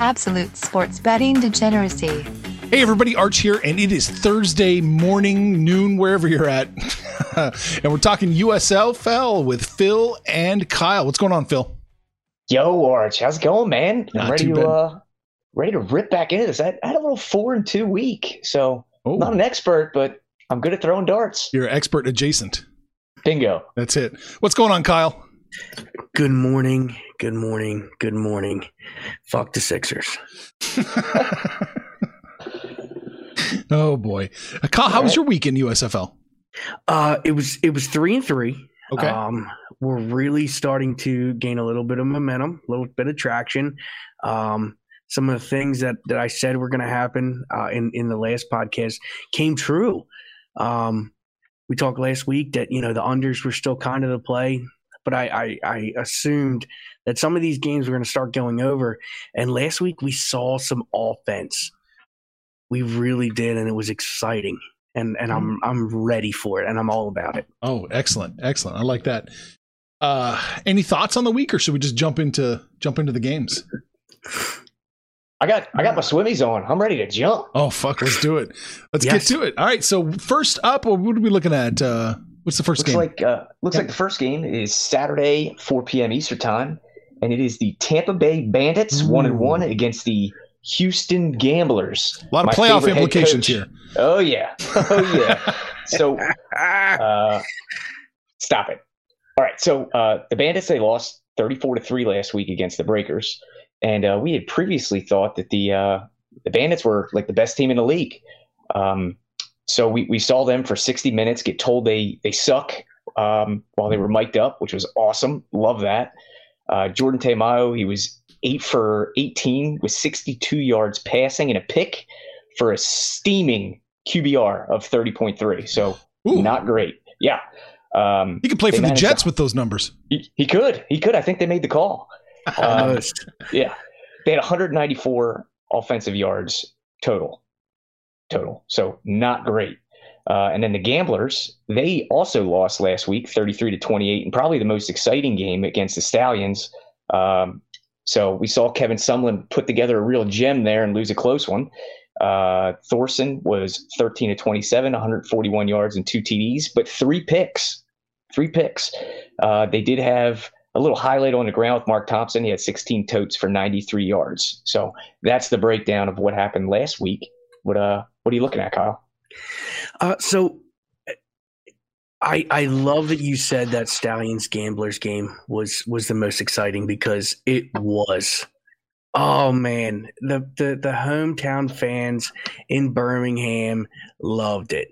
Absolute sports betting degeneracy. Hey everybody, Arch here, and it is Thursday morning, noon, wherever you're at. and we're talking USFL with Phil and Kyle. What's going on, Phil? Yo, Arch, how's it going, man? I'm Not ready too to bad. uh, ready to rip back into this. I, I had a little four and two week, so Oh. not an expert, but I'm good at throwing darts. You're expert adjacent. Bingo. That's it. What's going on, Kyle? Good morning. Good morning. Good morning. Fuck the Sixers. oh boy, uh, Kyle, how was your week in USFL? Uh, it was it was three and three. Okay, Um, we're really starting to gain a little bit of momentum, a little bit of traction. Um, some of the things that, that I said were going to happen uh, in in the last podcast came true. Um, we talked last week that you know the unders were still kind of the play, but I I, I assumed that some of these games were going to start going over. And last week we saw some offense. We really did, and it was exciting. And and I'm I'm ready for it, and I'm all about it. oh, excellent, excellent. I like that. Uh, any thoughts on the week, or should we just jump into jump into the games? I got I got my swimmies on. I'm ready to jump. Oh fuck, let's do it. Let's Yes. get to it. All right. So first up, what are we looking at? Uh, what's the first Looks game? like uh, looks like the first game is Saturday, 4 p.m. Eastern time, and it is the Tampa Bay Bandits one and one against the Houston Gamblers. a lot of playoff implications here. Oh yeah, oh yeah. so uh, stop it. All right. So uh, the Bandits they lost 34 to three last week against the Breakers, and uh, we had previously thought that the uh, the Bandits were like the best team in the league. Um, so we, we saw them for 60 minutes get told they they suck um, while they were mic'd up, which was awesome. Love that. Uh, Jordan Ta'amu, he was eight for 18 with 62 yards passing and a pick for a steaming QBR of 30.3. So Ooh, not great. Yeah. Um, he could play for the Jets to- with those numbers. he, he could. He could. I think they made the call. Um, yeah. They had 194 offensive yards total. Total. So not great. Uh, and then the Gamblers, they also lost last week, 33 to 28, and probably the most exciting game against the Stallions. Um, so we saw Kevin Sumlin put together a real gem there and lose a close one. Uh, Thorson was 13 to 27, 141 yards and two TDs, but three picks. Three picks. Uh, they did have a little highlight on the ground with Mark Thompson. He had 16 totes for 93 yards. So that's the breakdown of what happened last week. What uh, what are you looking at, Kyle? Uh, so I I love that you said that Stallions Gamblers game was was the most exciting because it was. Oh man, the the the hometown fans in Birmingham loved it,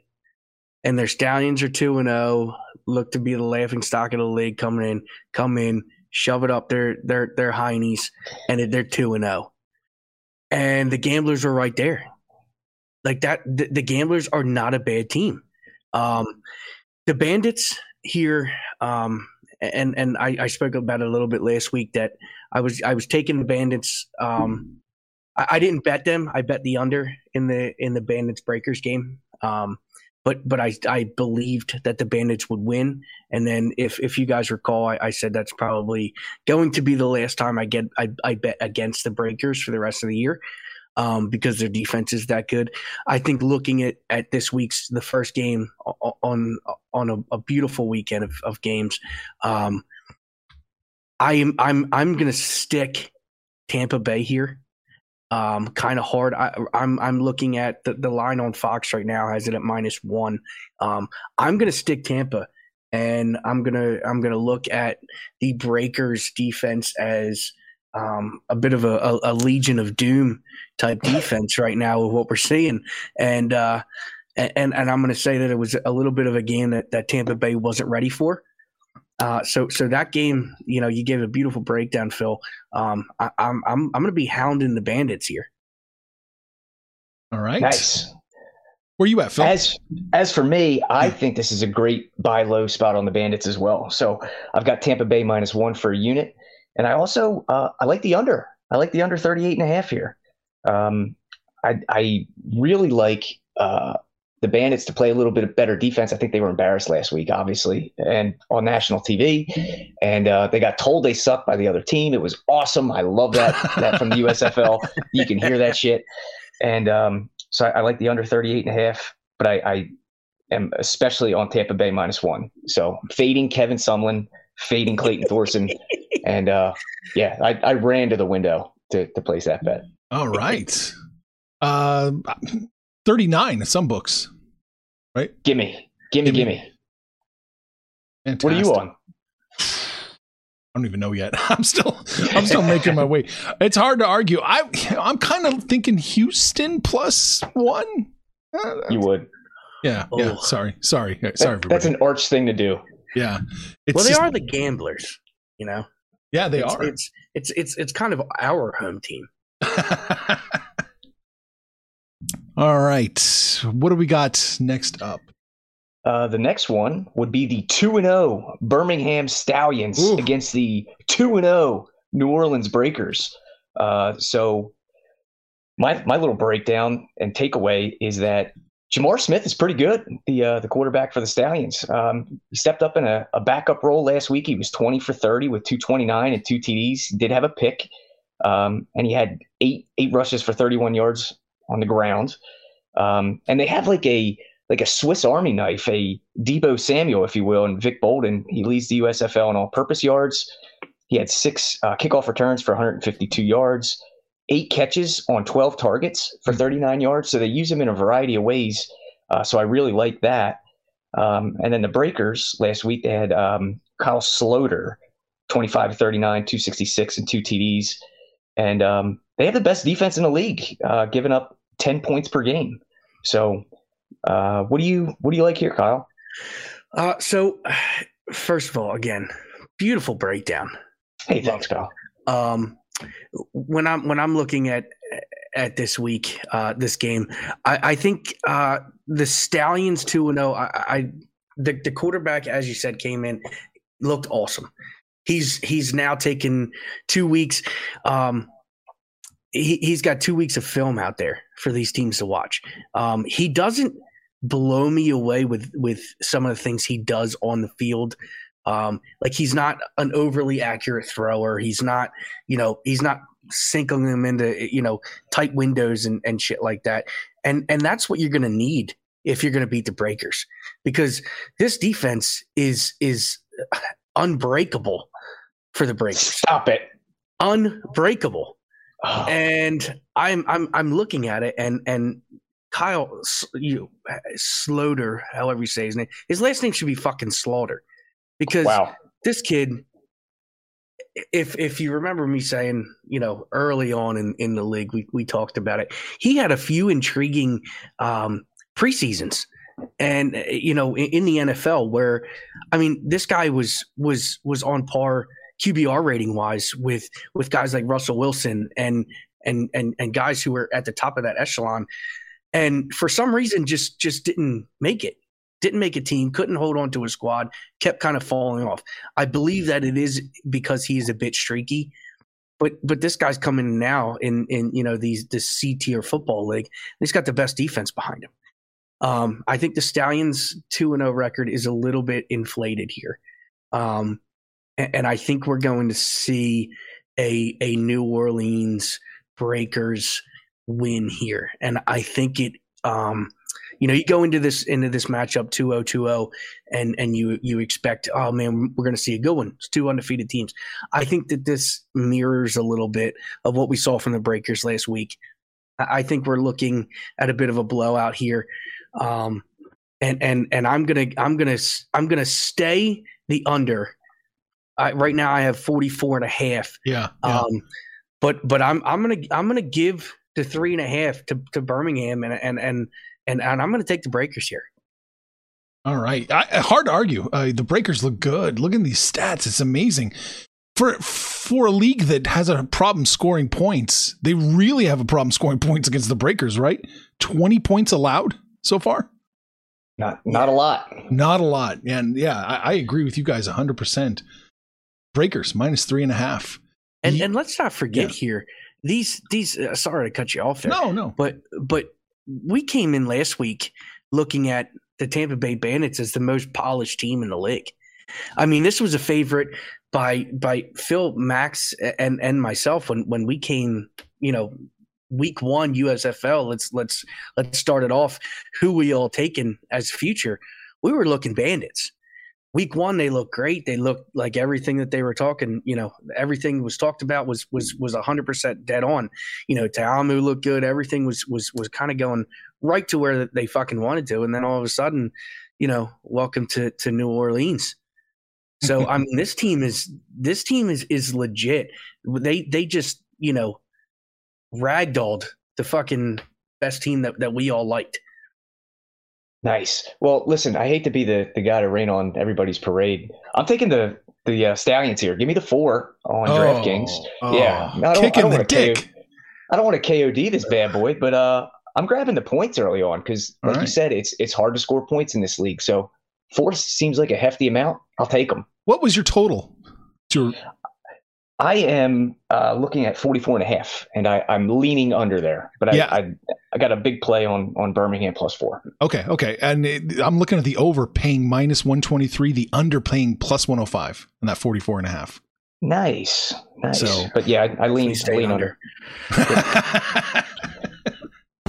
and their Stallions are two and zero. Look to be the laughing stock of the league coming in, come in, shove it up their their their heinies, and they're two and zero. And the Gamblers were right there like that the, the gamblers are not a bad team. Um the bandits here um and and I, I spoke about it a little bit last week that i was i was taking the bandits um I, I didn't bet them. I bet the under in the in the bandits breakers game. Um but but I, I believed that the bandits would win. And then if if you guys recall I, I said that's probably going to be the last time i get I, I bet against the breakers for the rest of the year um, because their defense is that good. I think looking at, at this week's the first game on on a, a beautiful weekend of, of games, um, I'm I'm I'm gonna stick Tampa Bay here. Um, kind of hard. I, I'm I'm looking at the, the line on Fox right now has it at minus one. Um, I'm gonna stick Tampa, and I'm gonna I'm gonna look at the Breakers defense as um, a bit of a, a, a, Legion of Doom type defense right now with what we're seeing, and uh, and and I'm going to say that it was a little bit of a game that, that Tampa Bay wasn't ready for. Uh, so so that game, you know, you gave a beautiful breakdown, Phil. Um, I, I'm I'm I'm going to be hounding the Bandits here. All right, nice. Where you at, Phil? As as for me, I think this is a great buy low spot on the Bandits as well. So I've got Tampa Bay minus one for a unit, and I also uh, I like the under. I like the under 38 and a half here. Um, I I really like uh, the Bandits to play a little bit better defense. I think they were embarrassed last week, obviously, and on national TV, and uh, they got told they sucked by the other team. It was awesome. I love that that from the USFL. You can hear that shit, and um, so I, I, like the under 38 and a half, but I, I am especially on Tampa Bay minus one. So fading Kevin Sumlin, fading Clayton Thorson, and uh, yeah, I, I ran to the window to to place that bet. All right. Uh, 39 in some books, right? Gimme, gimme, gimme. Fantastic. What are you on? I don't even know yet. I'm still I'm still making my way. It's hard to argue. I I'm kind of thinking Houston plus one. Uh, you would. Yeah. Oh. Yeah. Sorry. Sorry. Sorry. That, that's an arch thing to do. Yeah. well, they just, are the gamblers. You know. Yeah, they it's, are. It's it's it's it's kind of our home team. All right. What do we got next up? Uh, the next one would be the 2 and 0 Birmingham Stallions Ooh. against the 2 and 0 New Orleans Breakers. Uh, so, my, my little breakdown and takeaway is that J'Mar Smith is pretty good, the uh, the quarterback for the Stallions. Um, he stepped up in a, a, backup role last week. He was 20 for 30 with 229 and two TDs. He did have a pick, um, and he had eight eight rushes for 31 yards on the ground. Um, and they have like a like a Swiss Army knife, a Deebo Samuel, if you will, and Vic Bolden. He leads the USFL in all-purpose yards. He had six uh, kickoff returns for 152 yards, eight catches on 12 targets for 39 yards. So they use him in a variety of ways. Uh, so I really like that. Um, and then the Breakers last week they had um, Kyle Sloter, 25 39, 266, and two TDs. And um, they have the best defense in the league, uh, giving up 10 points per game. So, uh, what do you what do you like here, Kyle? Uh, so, first of all, again, beautiful breakdown. Hey, thanks, Kyle. Um, when I'm when I'm looking at at this week, uh, this game, I, I think uh, the Stallions two and zero. Oh, I the the quarterback, as you said, came in, looked awesome. He's he's now taken two weeks. Um, he, he's got two weeks of film out there for these teams to watch. Um, he doesn't blow me away with with some of the things he does on the field. Um, like he's not an overly accurate thrower. He's not, you know, he's not sinking them into you know tight windows and, and shit like that. And and that's what you're going to need if you're going to beat the Breakers because this defense is is unbreakable for the Breakers. Stop it. Unbreakable. Oh. And I'm I'm I'm looking at it and and Kyle you Slaughter, however you say his name, his last name should be fucking Slaughter, because wow. this kid. If if you remember me saying, you know, early on in, in the league, we, we talked about it. He had a few intriguing um, preseasons, and you know, in, in the NFL, where I mean, this guy was was was on par QBR rating wise with with guys like Russell Wilson and and and and guys who were at the top of that echelon, and for some reason just just didn't make it. Didn't make a team, couldn't hold on to a squad, kept kind of falling off. I believe that it is because he's a bit streaky, but but this guy's coming now in in you know these this C tier football league. He's got the best defense behind him. Um, I think the Stallions two and zero oh record is a little bit inflated here. Um, and I think we're going to see a a New Orleans Breakers win here, and I think it. Um, You know, you go into this into this matchup 2-0 2-0 and and you you expect, oh man, we're going to see a good one. It's two undefeated teams. I think that this mirrors a little bit of what we saw from the Breakers last week. I think we're looking at a bit of a blowout here. Um, and and and I'm gonna I'm gonna I'm gonna stay the under. I, right now I have 44 and a half. Yeah, yeah. Um, but but I'm I'm gonna I'm gonna give the three and a half to, to Birmingham and and and and, and I'm gonna take the Breakers here. All right, I, hard to argue. Uh, the Breakers look good. Look at these stats; it's amazing. For for a league that has a problem scoring points, they really have a problem scoring points against the Breakers. Right, twenty points allowed so far. Not not a lot. Not a lot. And yeah, I, I agree with you guys hundred percent. Breakers minus three and a half. And and let's not forget yeah. here these these. Uh, sorry to cut you off there. No, no. But but we came in last week looking at the Tampa Bay Bandits as the most polished team in the league. I mean, this was a favorite by by Phil Max and and myself when when we came, you know, week one USFL. Let's let's let's start it off. Who we all taking as future? We were looking bandits. Week one, they looked great. They looked like everything that they were talking. You know, everything was talked about was was was hundred percent dead on. You know, Ta'amu looked good. Everything was was was kind of going right to where they fucking wanted to. And then all of a sudden, you know, welcome to to New Orleans. So I mean, this team is this team is is legit. They they just you know ragdolled the fucking best team that, that we all liked. Nice. Well, listen, I hate to be the, the guy to rain on everybody's parade. I'm taking the the uh, stallions here. Give me the four on oh, DraftKings. Oh, yeah, I don't, kick I don't the dick. KO, I don't want to KOD this bad boy, but uh, I'm grabbing the points early on because, like right. you said, it's it's hard to score points in this league. So four seems like a hefty amount. I'll take them. What was your total? Your I am uh, looking at 44 and a half, and I, am leaning under there. But I, yeah. I, I, got a big play on on Birmingham plus four. Okay, okay. And it, I'm looking at the over paying minus 123, the under paying plus 105, and that 44 and a half. Nice. Nice. So, but yeah, I, I lean, lean under. under.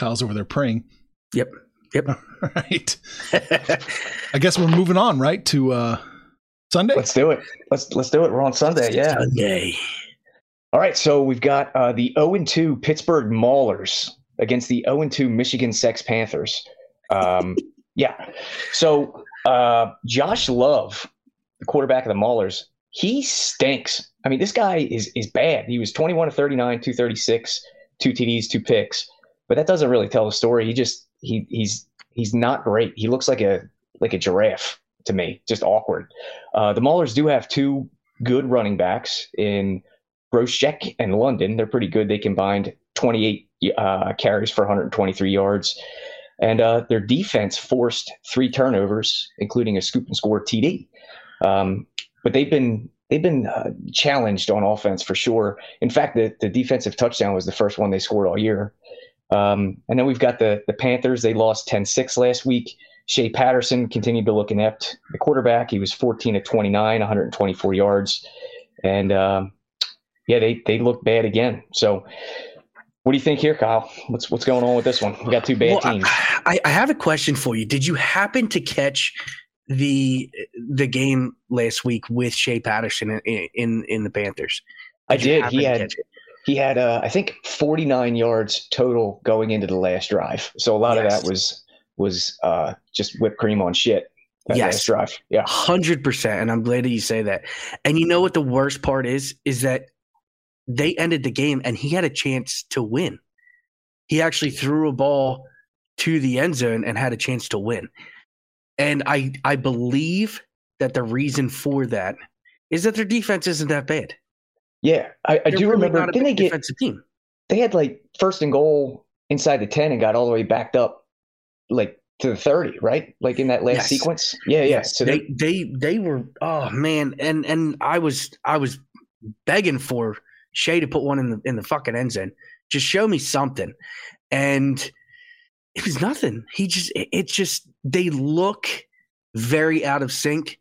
Kyle's over there praying. Yep. Yep. All right. I guess we're moving on, right? To uh Sunday? Let's do it. Let's let's do it. We're on Sunday, yeah. Sunday. All right, so we've got uh, the 0 2 Pittsburgh Maulers against the 0 2 Michigan Sex Panthers. Um, yeah. So uh, Josh Love, the quarterback of the Maulers, he stinks. I mean, this guy is is bad. He was 21 to 39, 236, two TDs, two picks but that doesn't really tell the story. He just he he's he's not great. He looks like a like a giraffe to me, just awkward. Uh, the Maulers do have two good running backs in Groshek and London. They're pretty good. They combined 28 uh, carries for 123 yards. And uh, their defense forced three turnovers, including a scoop and score TD. Um, but they've been they've been uh, challenged on offense for sure. In fact, the, the defensive touchdown was the first one they scored all year. Um, and then we've got the the Panthers. They lost 10-6 last week. Shea Patterson continued to look inept. The quarterback, he was 14 to 29, 124 yards. And um, yeah, they they look bad again. So what do you think here, Kyle? What's what's going on with this one? We got two bad well, teams. I, I have a question for you. Did you happen to catch the the game last week with Shea Patterson in in, in the Panthers? Did I did. He had he had uh, I think 49 yards total going into the last drive. So a lot Yes. of that was was uh, just whipped cream on shit. That Yes. last drive. Yeah. Hundred percent, and I'm glad that you say that. And you know what the worst part is? Is that they ended the game, and he had a chance to win. He actually threw a ball to the end zone and had a chance to win. And I I believe that the reason for that is that their defense isn't that bad. Yeah. I, I do really remember. Didn't they get? team. They had like first and goal inside the 10 and got all the way backed up, like to the 30, right? Like in that last Yes. sequence. Yeah. Yeah. So they they, they they were oh man, and and I was I was begging for Shea to put one in the in the fucking end zone. Just show me something, and it was nothing. He just it, it just they look very out of sync.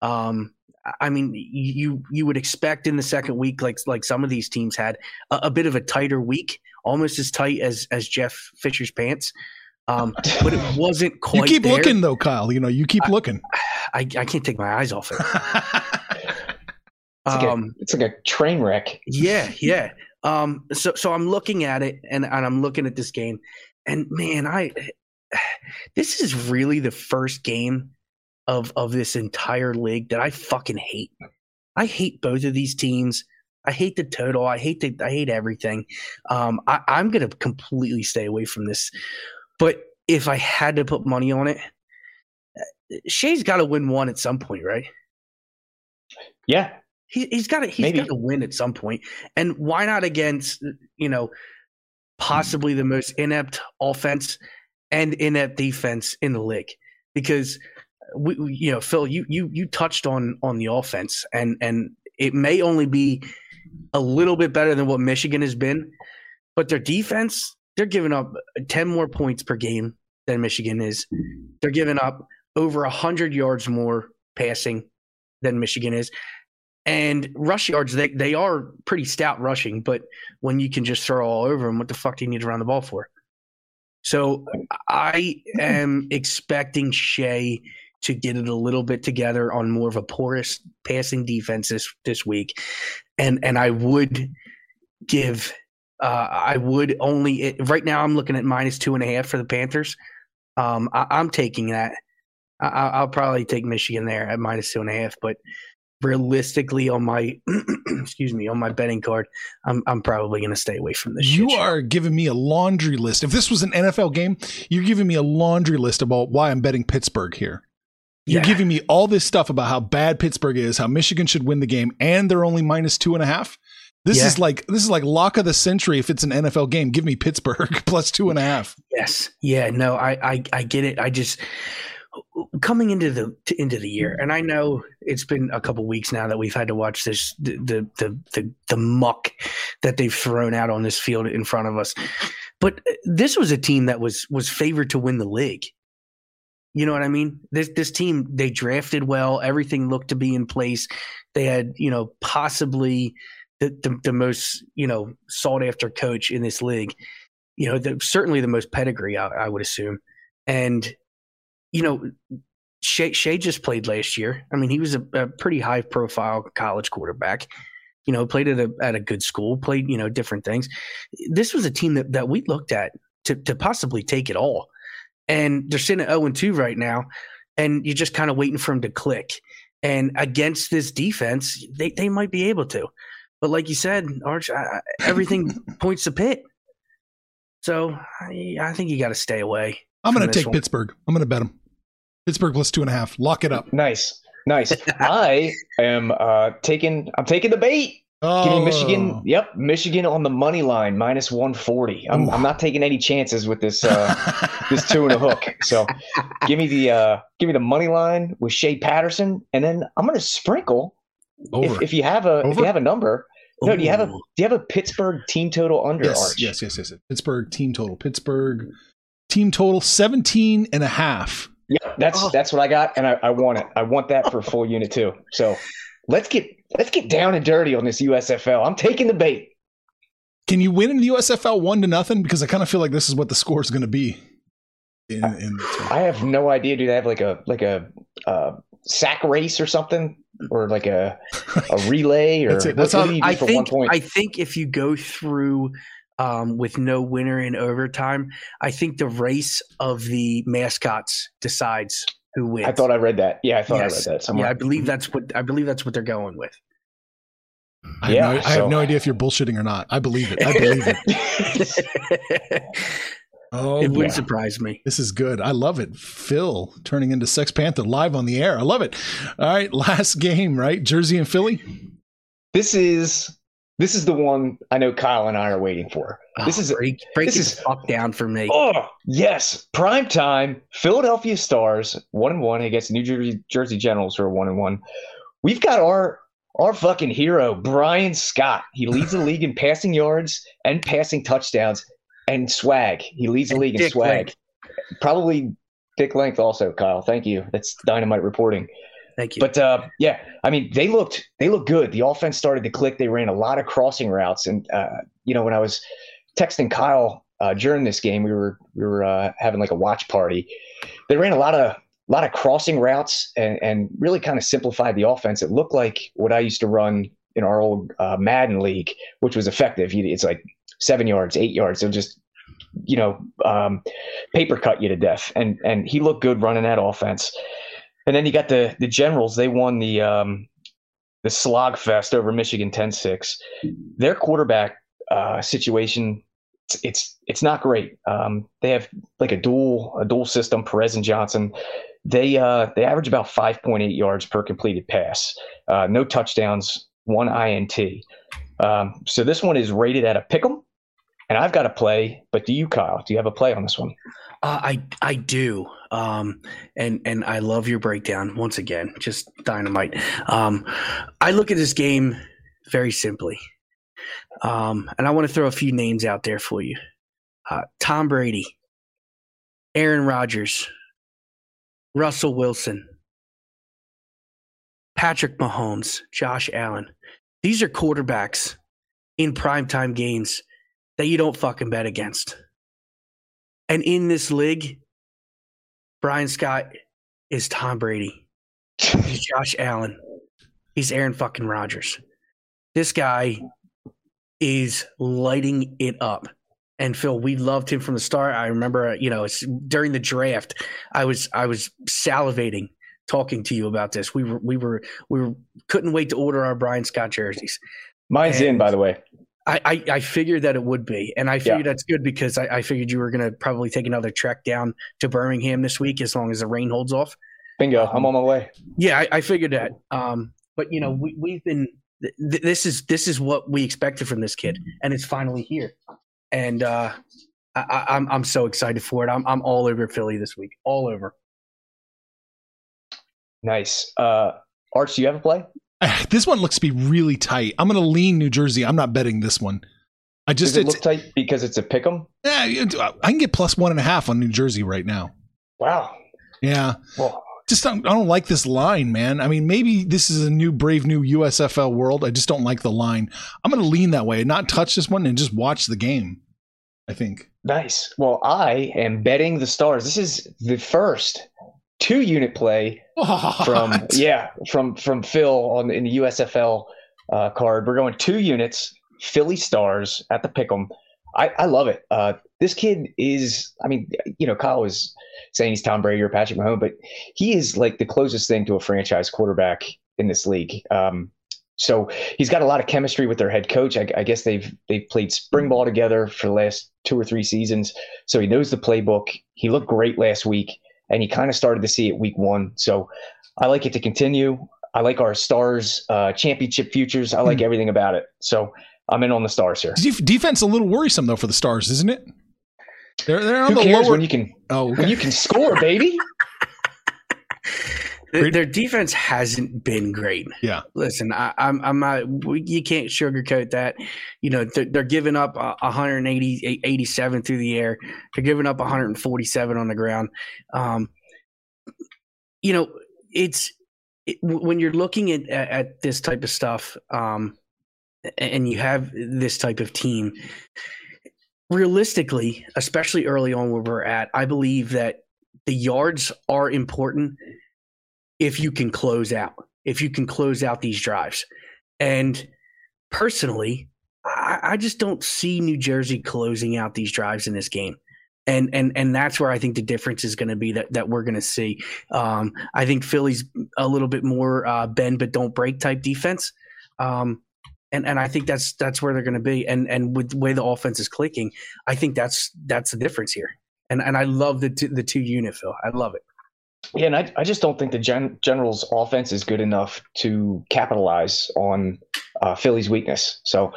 Um, I mean, you you would expect in the second week, like like some of these teams had a, a bit of a tighter week, almost as tight as as Jeff Fisher's pants. Um, but it wasn't quite. you keep there. looking though, Kyle. You know, you keep looking. I, I can't take my eyes off it. it's, like Um, a, it's like a train wreck. yeah, yeah. Um, so so I'm looking at it and, and I'm looking at this game, and man, I this is really the first game of of this entire league that I fucking hate. I hate both of these teams. I hate the total. I hate the I hate everything. Um, I, I'm gonna completely stay away from this. But if I had to put money on it, Shea's got to win one at some point, right? Yeah. He, he's got to he's Maybe. got to win at some point, and why not against you know possibly the most inept offense and inept defense in the league? Because we, we- you know Phil, you you you touched on on the offense, and and it may only be a little bit better than what Michigan has been, but their defense they're giving up ten more points per game than Michigan is. They're giving up over hundred yards more passing than Michigan is. And rush yards, they, they are pretty stout rushing, but when you can just throw all over them, what the fuck do you need to run the ball for? So I am expecting Shea to get it a little bit together on more of a porous passing defense this, this week. And and I would give uh, I would only it, right now I'm looking at minus two and a half for the Panthers. Um, I, I'm taking that. I, I- I'll probably take Michigan there at minus two and a half, but realistically on my excuse me on my betting card, I'm I'm probably going to stay away from this. You are giving me a laundry list. If this was an NFL game, you're giving me a laundry list about why I'm betting Pittsburgh here. You're Yeah. giving me all this stuff about how bad Pittsburgh is, how Michigan should win the game, and they're only minus two and a half. This Yeah. is like this is like lock of the century if it's an NFL game. Give me Pittsburgh plus two and a half. Yes. Yeah. No. I, I. I get it. I just coming into the to, into the year, and I know it's been a couple weeks now that we've had to watch this the the the the, the muck that they've thrown out on this field in front of us. But uh, this was a team that was was favored to win the league. You know what I mean? This this team they drafted well. Everything looked to be in place. They had you know possibly the the, the most you know sought after coach in this league you know, the, certainly the most pedigree, I, I would assume. And, you know, Shea, Shea just played last year. I mean, he was a, a pretty high profile college quarterback. You know, played at a at a good school, played you know different things. This was a team that, that we looked at to to possibly take it all, and they're sitting at zero and two right now, and you're just kind of waiting for them to click. And against this defense, they they might be able to, but like you said, Arch, I, I- everything points to Pitt. So I, I think you got to stay away. I'm going to take one. Pittsburgh. I'm going to bet them. Pittsburgh plus two and a half. Lock it up. Nice. Nice. I am uh taking I'm taking the bait. Oh, Give me Michigan. Yep, Michigan on the money line minus 140. I'm, I'm not taking any chances with this uh this two and a hook. So give me the uh give me the money line with Shea Patterson, and then I'm gonna sprinkle if, if you have a if you have a number. No, do you have a do you have a Pittsburgh team total under yes, Arch? yes, yes, yes, yes. Pittsburgh team total. Pittsburgh team total 17 and a half. Yep, that's Oh. that's what I got, and I, I want it. I want that for a full unit too. So let's get let's get down and dirty on this USFL. I'm taking the bait. Can you win in the USFL one to nothing? Because I kind of feel like this is what the score is going to be. In, in this. I have no idea. Do they have like a like a uh, sack race or something? or like a a relay or That's it. That's what, what do you do I for think one point? I think if you go through um, with no winner in overtime, I think the race of the mascots decides who wins. I thought I read that. Yeah, I thought Yes. I read that somewhere. Yeah, I believe that's what I believe that's what they're going with. I have, Yeah, no, I have no idea if you're bullshitting or not. I believe it. I believe it. oh, it wouldn't boy. surprise me. This is good. I love it. Phil turning into Sex Panther live on the air. I love it. All right, last game, right? Jersey and Philly. this is this is the one I know Kyle and I are waiting for. Oh, this Oh, is break, break this is fuck down for me. Oh yes, prime time. Philadelphia Stars one and one against New Jersey Jersey Generals who are one and one. We've got our our fucking hero Bryan Scott. He leads the league in passing yards and passing touchdowns and swag. He leads the And league in swag. length. Probably dick length also, Kyle. Thank you. That's dynamite reporting. Thank you. But uh, yeah, I mean, they looked they looked good. The offense started to click. They ran a lot of crossing routes, and uh, you know, when I was texting Kyle uh, during this game, we were we were uh, having like a watch party. They ran a lot of a lot of crossing routes and and really kind of simplified the offense. It looked like what I used to run in our old uh, Madden league, which was effective. It's like seven yards, eight yards. They'll just you know um, paper cut you to death. And and he looked good running that offense. And then you got the the Generals. They won the um, the slog fest over Michigan 10-6. Their quarterback uh, situation it's, it's it's not great. Um, they have like a dual a dual system. Perez and Johnson. They uh, they average about 5.8 yards per completed pass. Uh, no touchdowns, one INT. Um, so this one is rated at a pick 'em. And I've got a play, but do you, Kyle? Do you have a play on this one? Uh, I I do, um, and and I love your breakdown once again. Just dynamite. Um, I look at this game very simply, um, and I want to throw a few names out there for you: uh, Tom Brady, Aaron Rodgers, Russell Wilson, Patrick Mahomes, Josh Allen. These are quarterbacks in primetime games that you don't fucking bet against. And in this league, Bryan Scott is Tom Brady. He's Josh Allen. He's Aaron fucking Rodgers. This guy is lighting it up. And Phil, we loved him from the start. I remember, you know, it's during the draft, I was I was salivating talking to you about this. We were we were we were couldn't wait to order our Bryan Scott jerseys. Mine's in, by the way. I, I, I figured that it would be, and I figured that's good because I, I figured you were going to probably take another trek down to Birmingham this week as long as the rain holds off. Bingo. I'm on my way. Yeah, I, I figured that. Um, but you know, we, we've been th- th- this is this is what we expected from this kid, and it's finally here. And uh, I, I, I'm I'm so excited for it. I'm I'm all over Philly this week, all over. Nice. Uh, Arch, do you have a play? This one looks to be really tight. I'm going to lean New Jersey. I'm not betting this one. I just Does it look tight because it's a pick 'em? yeah, uh, I can get plus one and a half on New Jersey right now. Wow. Yeah, Well, just don't, I don't like this line, man. I mean, maybe this is a new brave new USFL world. I just don't like the line. I'm going to lean that way and not touch this one and just watch the game. I think. nice. Well, I am betting the stars. This is the first two unit play from yeah from from Phil on in the USFL uh, card. We're going two units, Philly Stars at the Pick'em. I, I love it. Uh, this kid is, I mean, you know, Kyle was saying he's Tom Brady or Patrick Mahomes, but he is like the closest thing to a franchise quarterback in this league. Um, so he's got a lot of chemistry with their head coach. I, I guess they've they've played spring ball together for the last two or three seasons, so he knows the playbook. He looked great last week, and he kind of started to see it week one. So I like it to continue. I like our stars uh, championship futures. I like Hmm. everything about it. So I'm in on the stars here. Def- defense a little worrisome though for the Stars, isn't it? They're they're on Who the cares lower. when you can oh, when you can score, baby? Their, defense hasn't been great. Yeah. Listen, I, I'm I'm not. You can't sugarcoat that. You know, they're, they're giving up uh, 180, 87 through the air. They're giving up 147 on the ground. Um, you know, it's it, when you're looking at, at at this type of stuff, um, and you have this type of team. Realistically, especially early on where we're at, I believe that the yards are important if you can close out. if you can close out these drives. And personally, I, I just don't see New Jersey closing out these drives in this game and and and that's where I think the difference is going to be that that we're going to see. Um, I think Philly's a little bit more uh, bend but don't break type defense, um, and and I think that's that's where they're going to be. And and with the way the offense is clicking, I think that's that's the difference here. And and I love the two, the two unit Phil. I love it. Yeah, and I, I just don't think the gen, Generals' offense is good enough to capitalize on uh, Philly's weakness. So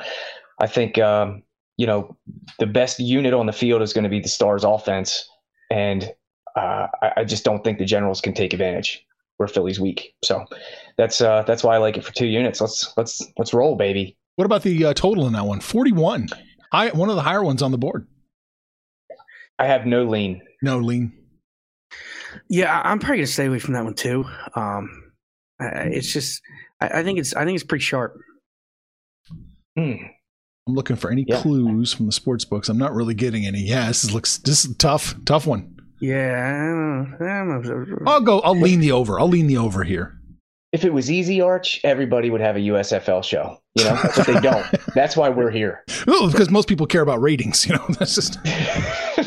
I think um, you know, the best unit on the field is going to be the Stars offense. And uh, I, I, just don't think the Generals can take advantage where Philly's weak. So that's uh, that's why I like it for two units. Let's let's let's roll, baby. What about the uh, total in that one? Forty-one. I one of the higher ones on the board. I have no lean. No lean. Yeah, I'm probably gonna stay away from that one too. Um, it's just, I, I think it's, I think it's pretty sharp. Hmm. I'm looking for any yeah. clues from the sports books. I'm not really getting any. Yeah, this looks this is tough, tough one. Yeah, I'll go. I'll lean the over. I'll lean the over here. If it was easy, Arch, everybody would have a USFL show. You know, but they don't. That's why we're here. Oh, because most people care about ratings. You know, that's just.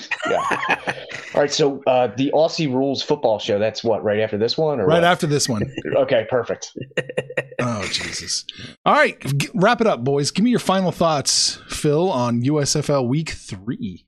All right, so uh, the Aussie Rules football show. That's what right after this one, or right what? after this one. okay, perfect. oh Jesus! All right, wrap it up, boys. Give me your final thoughts, Phil, on USFL Week Three.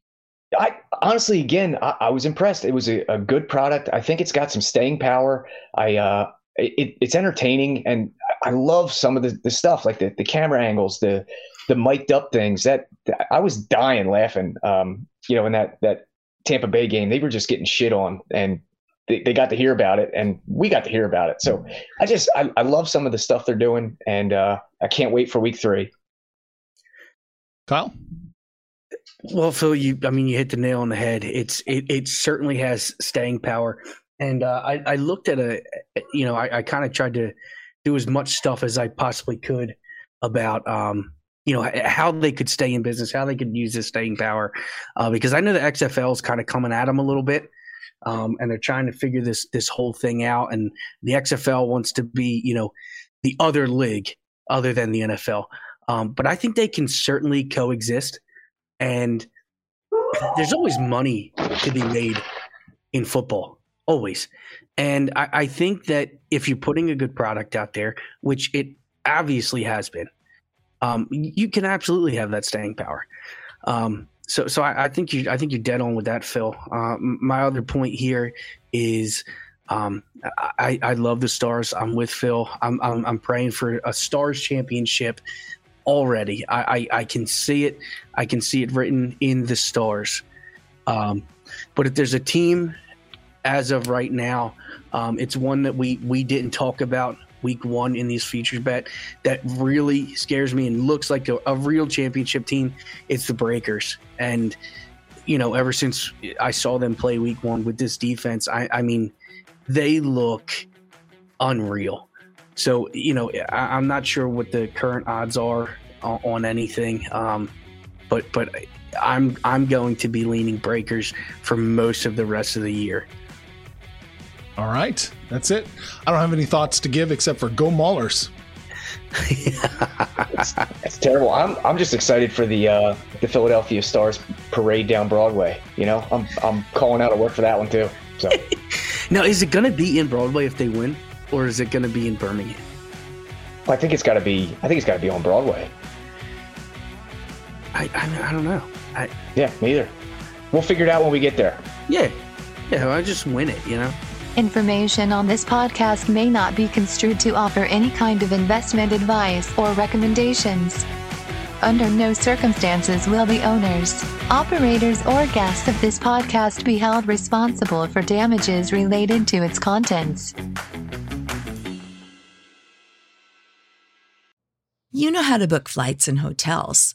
I honestly, again, I, I was impressed. It was a, a, good product. I think it's got some staying power. I uh, it, it's entertaining, and I love some of the, the stuff like the, the camera angles, the the mic'd up things. That I was dying laughing. Um, you know, in that that Tampa Bay game, they were just getting shit on and they, they got to hear about it and we got to hear about it. So I just, I, I love some of the stuff they're doing and uh, I can't wait for week three. Kyle? Well, Phil, you, I mean, you hit the nail on the head. It's, it, it certainly has staying power. And uh, I, I looked at a, you know, I, I kind of tried to do as much stuff as I possibly could about, um, you know how they could stay in business, how they could use this staying power, uh, because I know the XFL is kind of coming at them a little bit, um, and they're trying to figure this this whole thing out. And the XFL wants to be, you know, the other league other than the NFL. Um, but I think they can certainly coexist, and there's always money to be made in football, always. And I, I think that if you're putting a good product out there, which it obviously has been um, you can absolutely have that staying power. Um, so, so I, I, think you, I think you're dead on with that, Phil. Uh, my other point here is, um, I, I love the stars. I'm with Phil. I'm, I'm, I'm praying for a stars championship already. I, I, I, can see it. I can see it written in the stars. Um, but if there's a team as of right now, um, it's one that we we didn't talk about week one in these features bet that really scares me and looks like a, a real championship team. It's the Breakers. And, you know, ever since I saw them play week one with this defense, I, I mean, they look unreal. So, you know, I, am not sure what the current odds are on, on anything. Um, but, but I'm, I'm going to be leaning Breakers for most of the rest of the year. All right, that's it. I don't have any thoughts to give except for go Maulers. it's, it's, terrible. I'm I'm just excited for the uh, the Philadelphia Stars parade down Broadway. You know, I'm I'm calling out a work for that one too. So now, is it going to be in Broadway if they win, or is it going to be in Birmingham? I think it's got to be. I think it's got to be on Broadway. I, I I don't know. I yeah, neither. We'll figure it out when we get there. Yeah, yeah. I just win it. You know. Information on this podcast may not be construed to offer any kind of investment advice or recommendations. Under no circumstances will the owners, operators, or guests of this podcast be held responsible for damages related to its contents. You know how to book flights and hotels.